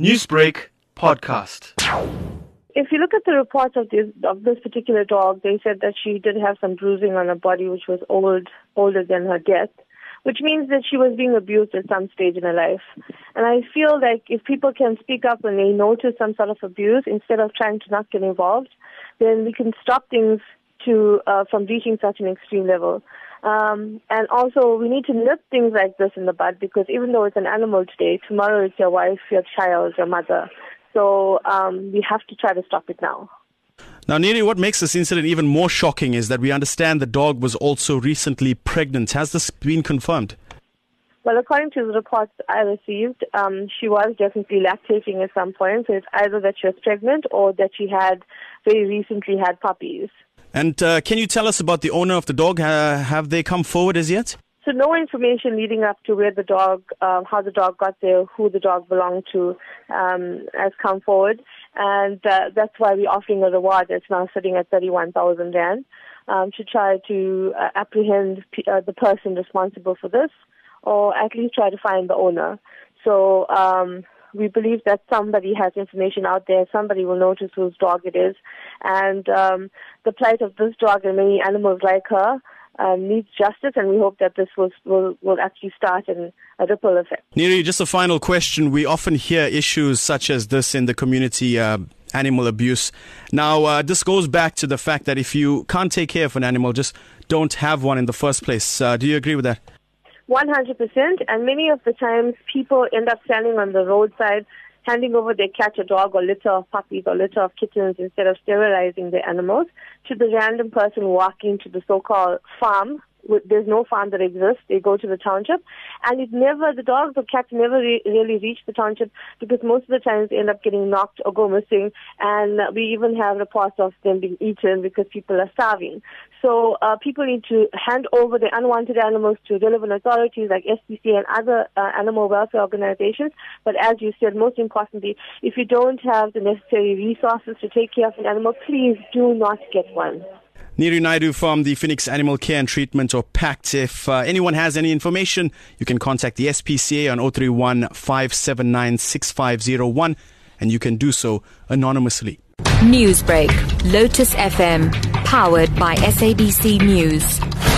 Newsbreak podcast. If you look at the reports of this of this particular dog, they said that she did have some bruising on her body, which was old older than her death, which means that she was being abused at some stage in her life. And I feel like if people can speak up when they notice some sort of abuse, instead of trying to not get involved, then we can stop things to uh, from reaching such an extreme level. Um, and also, we need to nip things like this in the bud because even though it's an animal today, tomorrow it's your wife, your child, your mother. So um, we have to try to stop it now. Now, Neeri, what makes this incident even more shocking is that we understand the dog was also recently pregnant. Has this been confirmed? Well, according to the reports I received, um, she was definitely lactating at some point. So it's either that she was pregnant or that she had very recently had puppies. And uh, can you tell us about the owner of the dog? Uh, have they come forward as yet? So no information leading up to where the dog, um, how the dog got there, who the dog belonged to, um, has come forward, and uh, that's why we're offering a reward that's now sitting at thirty-one thousand rand um, to try to uh, apprehend p- uh, the person responsible for this, or at least try to find the owner. So um, we believe that somebody has information out there, somebody will notice whose dog it is, and um, the plight of this dog and many animals like her um, needs justice, and we hope that this will, will, will actually start in a ripple effect. Neeri, just a final question. We often hear issues such as this in the community. Uh, animal abuse. Now, uh, this goes back to the fact that if you can't take care of an animal, just don't have one in the first place. Uh, do you agree with that? 100%. And many of the times people end up standing on the roadside handing over their cat or dog or litter of puppies or litter of kittens instead of sterilizing the animals to the random person walking to the so-called farm there's no farm that exists. They go to the township, and it never the dogs or cats never re- really reach the township because most of the times they end up getting knocked or go missing, and we even have reports of them being eaten because people are starving. So uh, people need to hand over the unwanted animals to relevant authorities like SPCA and other uh, animal welfare organizations. But as you said, most importantly, if you don't have the necessary resources to take care of an animal, please do not get one. Neeri Naidoo from the Phoenix Animal Care and Treatment or PACT. If uh, anyone has any information, you can contact the SPCA on 031 579 6501 and you can do so anonymously. Newsbreak, Lotus FM, powered by SABC News.